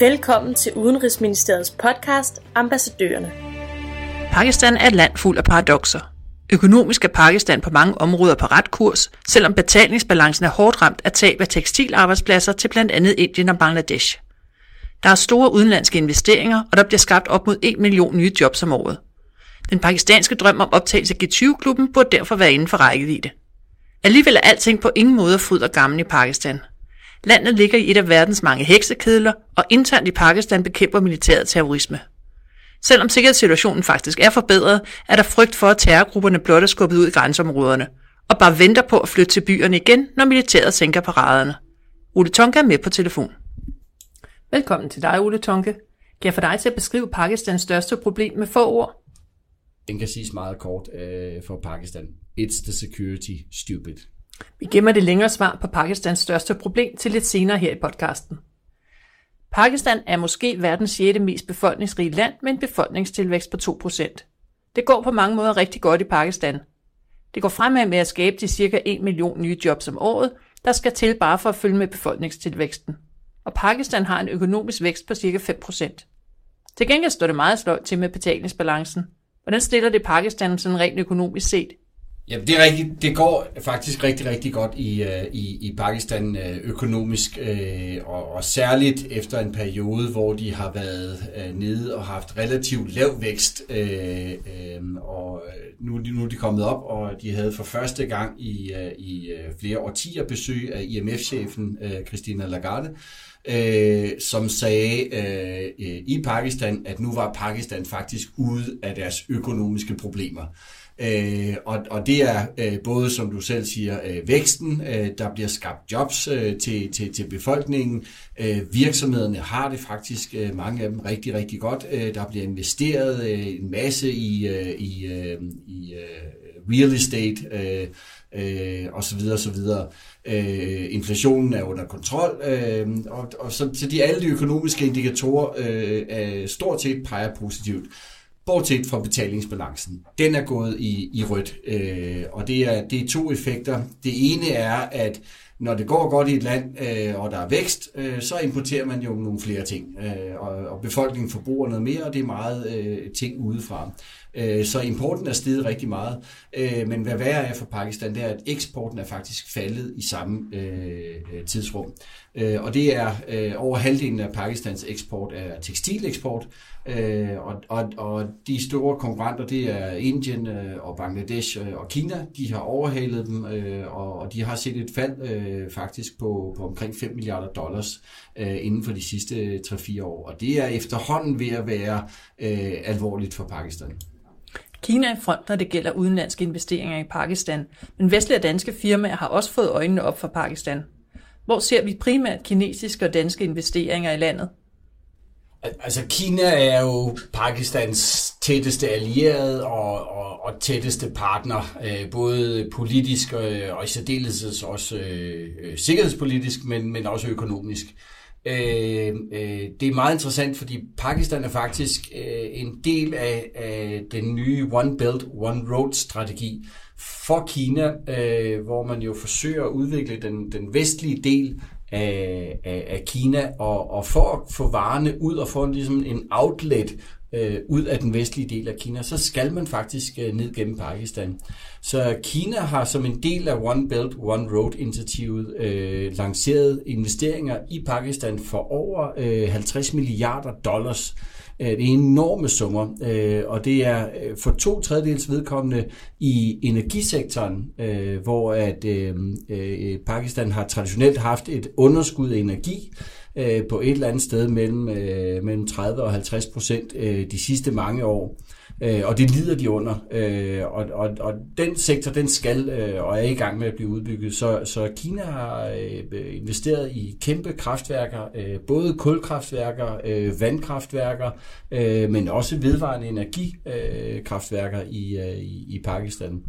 Velkommen til Udenrigsministeriets podcast Ambassadørerne. Pakistan er et land fuld af paradoxer. Økonomisk er Pakistan på mange områder på ret kurs, selvom betalingsbalancen er hårdt ramt af tab af tekstilarbejdspladser til blandt andet Indien og Bangladesh. Der er store udenlandske investeringer, og der bliver skabt op mod 1 million nye jobs om året. Den pakistanske drøm om optagelse af G20-klubben burde derfor være inden for rækkevidde. Alligevel er alting på ingen måde fryd og gammel i Pakistan. Landet ligger i et af verdens mange heksekedler, og internt i Pakistan bekæmper militæret terrorisme. Selvom sikkerhedssituationen faktisk er forbedret, er der frygt for, at terrorgrupperne blot er skubbet ud i grænseområderne, og bare venter på at flytte til byerne igen, når militæret sænker paraderne. Ole Tonke er med på telefon. Velkommen til dig, Ole Tonke. Kan jeg få dig til at beskrive Pakistans største problem med få ord? Den kan siges meget kort øh, for Pakistan. It's the security stupid. Vi gemmer det længere svar på Pakistans største problem til lidt senere her i podcasten. Pakistan er måske verdens 6. mest befolkningsrige land med en befolkningstilvækst på 2%. Det går på mange måder rigtig godt i Pakistan. Det går fremad med at skabe de cirka 1 million nye jobs om året, der skal til bare for at følge med befolkningstilvæksten. Og Pakistan har en økonomisk vækst på cirka 5%. Til gengæld står det meget sløjt til med betalingsbalancen. Hvordan stiller det Pakistan sådan rent økonomisk set? Ja, det er rigtigt. Det går faktisk rigtig, rigtig godt i, øh, i, i Pakistan øh, økonomisk, øh, og, og særligt efter en periode, hvor de har været øh, nede og haft relativt lav vækst, og nu, nu er de kommet op, og de havde for første gang i, i flere årtier besøg af IMF-chefen Christina Lagarde, som sagde i Pakistan, at nu var Pakistan faktisk ude af deres økonomiske problemer. Øh, og, og det er øh, både, som du selv siger, øh, væksten, øh, der bliver skabt jobs øh, til, til, til befolkningen. Øh, virksomhederne har det faktisk, øh, mange af dem, rigtig, rigtig godt. Øh, der bliver investeret øh, en masse i, øh, i, øh, i øh, real estate øh, øh, og så videre, så videre. Øh, inflationen er under kontrol, øh, og, og så, så de alle de økonomiske indikatorer øh, er, stort set peger positivt bortset fra betalingsbalancen. Den er gået i, i rødt, øh, og det er, det er to effekter. Det ene er, at når det går godt i et land, øh, og der er vækst, øh, så importerer man jo nogle flere ting, øh, og, og befolkningen forbruger noget mere, og det er meget øh, ting udefra. Øh, så importen er steget rigtig meget, øh, men hvad værre er for Pakistan, det er, at eksporten er faktisk faldet i samme øh, øh tidsrum. Øh, og det er øh, over halvdelen af Pakistans eksport er tekstileksport, øh, og, og, og de store konkurrenter, det er Indien øh, og Bangladesh øh, og Kina, de har overhalet dem, øh, og, og de har set et fald øh, Øh, faktisk på, på omkring 5 milliarder dollars øh, inden for de sidste 3-4 år, og det er efterhånden ved at være øh, alvorligt for Pakistan. Kina er front, når det gælder udenlandske investeringer i Pakistan, men vestlige og danske firmaer har også fået øjnene op for Pakistan. Hvor ser vi primært kinesiske og danske investeringer i landet? Altså Kina er jo Pakistans tætteste allierede og, og, og tætteste partner, øh, både politisk og, og i særdeleshed også øh, øh, sikkerhedspolitisk, men, men også økonomisk. Øh, øh, det er meget interessant, fordi Pakistan er faktisk øh, en del af, af den nye One Belt, One Road strategi for Kina, øh, hvor man jo forsøger at udvikle den, den vestlige del af, af, af Kina, og, og for at få varerne ud og få en, ligesom en outlet øh, ud af den vestlige del af Kina, så skal man faktisk øh, ned gennem Pakistan. Så Kina har som en del af One Belt, One Road-initiativet øh, lanceret investeringer i Pakistan for over øh, 50 milliarder dollars. Øh, det er enorme summer, øh, og det er øh, for to tredjedels vedkommende i energisektoren, hvor at Pakistan har traditionelt haft et underskud af energi, på et eller andet sted mellem, mellem 30 og 50 procent de sidste mange år. Og det lider de under. Og, og, og den sektor, den skal og er i gang med at blive udbygget. Så, så Kina har investeret i kæmpe kraftværker, både kulkraftværker, vandkraftværker, øh, men også vedvarende energikraftværker øh, i, øh, i, i Pakistan.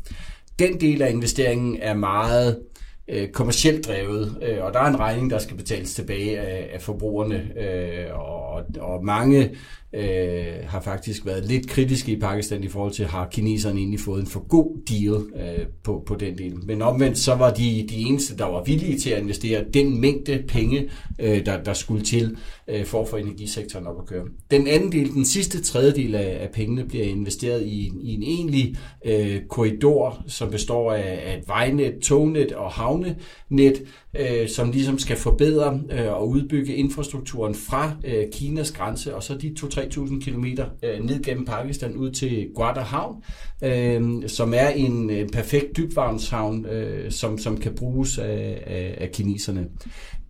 Den del af investeringen er meget øh, kommercielt drevet, øh, og der er en regning, der skal betales tilbage af, af forbrugerne, øh, og, og mange øh, har faktisk været lidt kritiske i Pakistan i forhold til, har kineserne egentlig fået en for god deal øh, på, på den del. Men omvendt så var de de eneste, der var villige til at investere den mængde penge, øh, der, der skulle til øh, for at få energisektoren op at køre. Den anden del, den sidste tredjedel af, af pengene, bliver investeret i, i en egentlig øh, korridor, som består af, af et vejnet, tognet og havnenet, øh, som ligesom skal forbedre øh, og udbygge infrastrukturen fra øh, Kinas grænse, og så de 3.000 km øh, ned gennem Pakistan ud til Guadalhavn, øh, som er en øh, perfekt dybvarmshavn, øh, som, som kan bruges af, af, af kineserne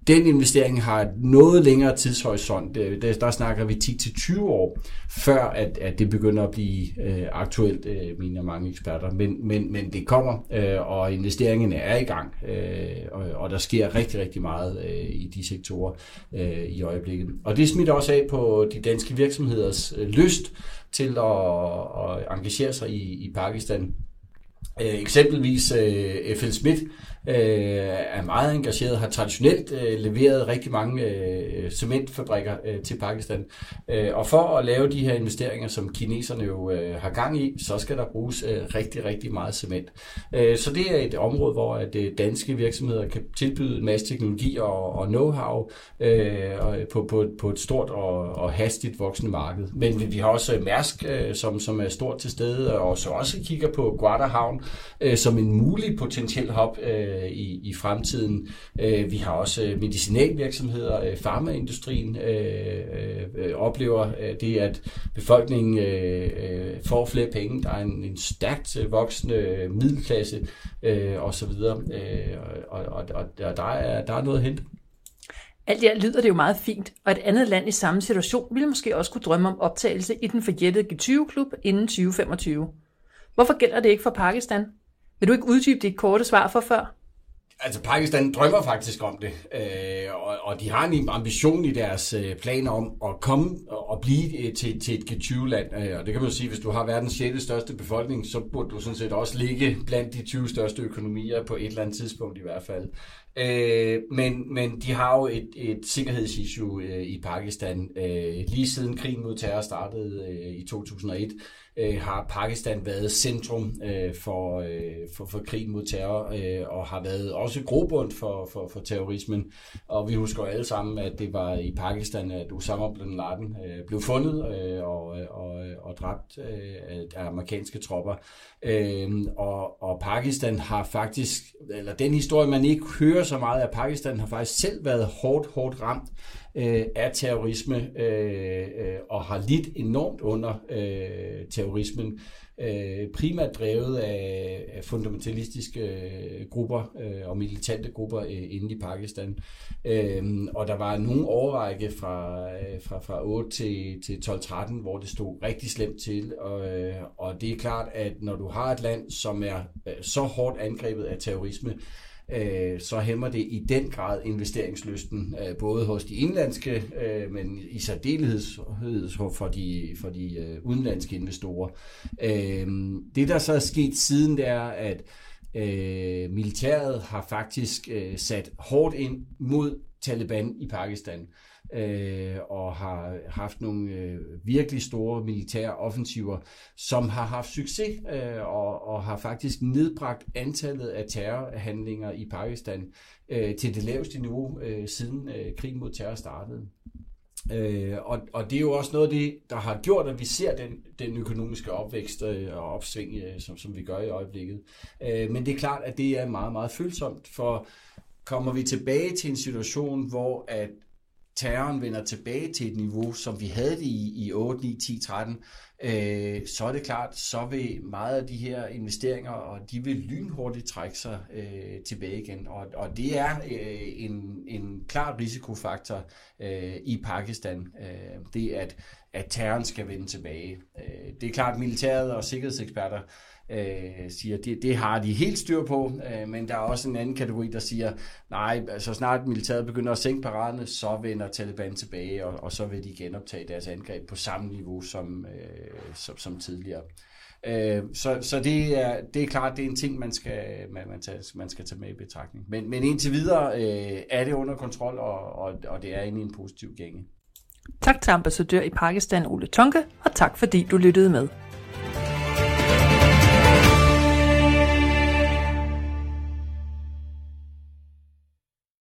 den investering har noget længere tidshorisont. Der, der snakker vi 10-20 år, før at, at det begynder at blive øh, aktuelt, øh, mener mange eksperter. Men, men, men det kommer, øh, og investeringerne er i gang, øh, og, og der sker rigtig, rigtig meget øh, i de sektorer øh, i øjeblikket. Og det smitter også af på de danske virksomheders øh, lyst til at, at engagere sig i, i Pakistan. Øh, eksempelvis øh, FL Schmidt øh, er meget engageret, har traditionelt øh, leveret rigtig mange øh, cementfabrikker øh, til Pakistan. Øh, og for at lave de her investeringer, som kineserne jo øh, har gang i, så skal der bruges øh, rigtig, rigtig meget cement. Øh, så det er et område, hvor at øh, danske virksomheder kan tilbyde en masse teknologi og, og know-how øh, på, på, på et stort og, og hastigt voksende marked. Men vi har også Mærsk, øh, som, som er stort til stede, og så også kigger på København øh, som en mulig potentiel hop øh, i, i fremtiden. Øh, vi har også øh, medicinalvirksomheder, øh, farmaindustrien øh, øh, øh oplever øh, det, at befolkningen øh, øh, får flere penge. Der er en, en stærkt øh, voksende middelklasse øh, osv. Øh, og, og, og der, er, der er noget at hente. Alt det lyder det jo meget fint, og et andet land i samme situation ville måske også kunne drømme om optagelse i den forjættede G20-klub inden 2025. Hvorfor gælder det ikke for Pakistan? Vil du ikke uddybe dit korte svar for før? Altså Pakistan drømmer faktisk om det, øh, og, og de har en ambition i deres øh, planer om at komme og blive øh, til, til et G20-land. Øh, og det kan man sige, hvis du har verdens 6. største befolkning, så burde du sådan set også ligge blandt de 20 største økonomier på et eller andet tidspunkt i hvert fald. Øh, men, men de har jo et, et sikkerhedsissue øh, i Pakistan. Øh, lige siden krigen mod terror startede øh, i 2001, øh, har Pakistan været centrum øh, for, øh, for, for krigen mod terror, øh, og har været også grobund for, for, for terrorismen. Og vi husker alle sammen, at det var i Pakistan, at Osama bin Laden øh, blev fundet øh, og, og, og dræbt øh, af amerikanske tropper. Øh, og, og Pakistan har faktisk, eller den historie, man ikke hører så meget af, Pakistan har faktisk selv været hårdt, hårdt ramt øh, af terrorisme øh, øh, og har lidt enormt under øh, terrorismen. Øh, primært drevet af, af fundamentalistiske øh, grupper øh, og militante grupper øh, inde i Pakistan. Øh, og der var nogle overrække fra, øh, fra, fra 8 til, til 12-13, hvor det stod rigtig slemt til. Og, øh, og det er klart, at når du har et land, som er øh, så hårdt angrebet af terrorisme, øh, så hæmmer det i den grad investeringslysten, øh, både hos de indlandske, øh, men i særdeleshed for de, for de øh, udenlandske investorer. Øh, det, der så er sket siden, det er, at øh, militæret har faktisk øh, sat hårdt ind mod Taliban i Pakistan øh, øh, og har haft nogle øh, virkelig store militære offensiver, som har haft succes øh, og, og har faktisk nedbragt antallet af terrorhandlinger i Pakistan øh, til det laveste niveau øh, siden øh, krigen mod terror startede. Øh, og, og det er jo også noget af det, der har gjort, at vi ser den, den økonomiske opvækst øh, og opsving, øh, som, som vi gør i øjeblikket. Øh, men det er klart, at det er meget, meget følsomt, for kommer vi tilbage til en situation, hvor at terroren vender tilbage til et niveau, som vi havde det i, i 8, 9, 10, 13, øh, så er det klart, så vil meget af de her investeringer, og de vil lynhurtigt trække sig øh, tilbage igen. Og, og det er øh, en, en klar risikofaktor øh, i Pakistan, øh, det at, at terroren skal vende tilbage. Øh, det er klart, militæret og sikkerhedseksperter øh, siger, det, det har de helt styr på, øh, men der er også en anden kategori, der siger, nej, altså snart militæret begynder at sænke paraderne, så vender Taliban tilbage, og, og så vil de genoptage deres angreb på samme niveau som, øh, som, som tidligere. Øh, så så det, er, det er klart, det er en ting, man skal, man, man, tage, man skal tage med i betragtning. Men, men indtil videre øh, er det under kontrol, og, og, og det er inde i en positiv gænge. Tak til ambassadør i Pakistan, Ole Tonke, og tak fordi du lyttede med.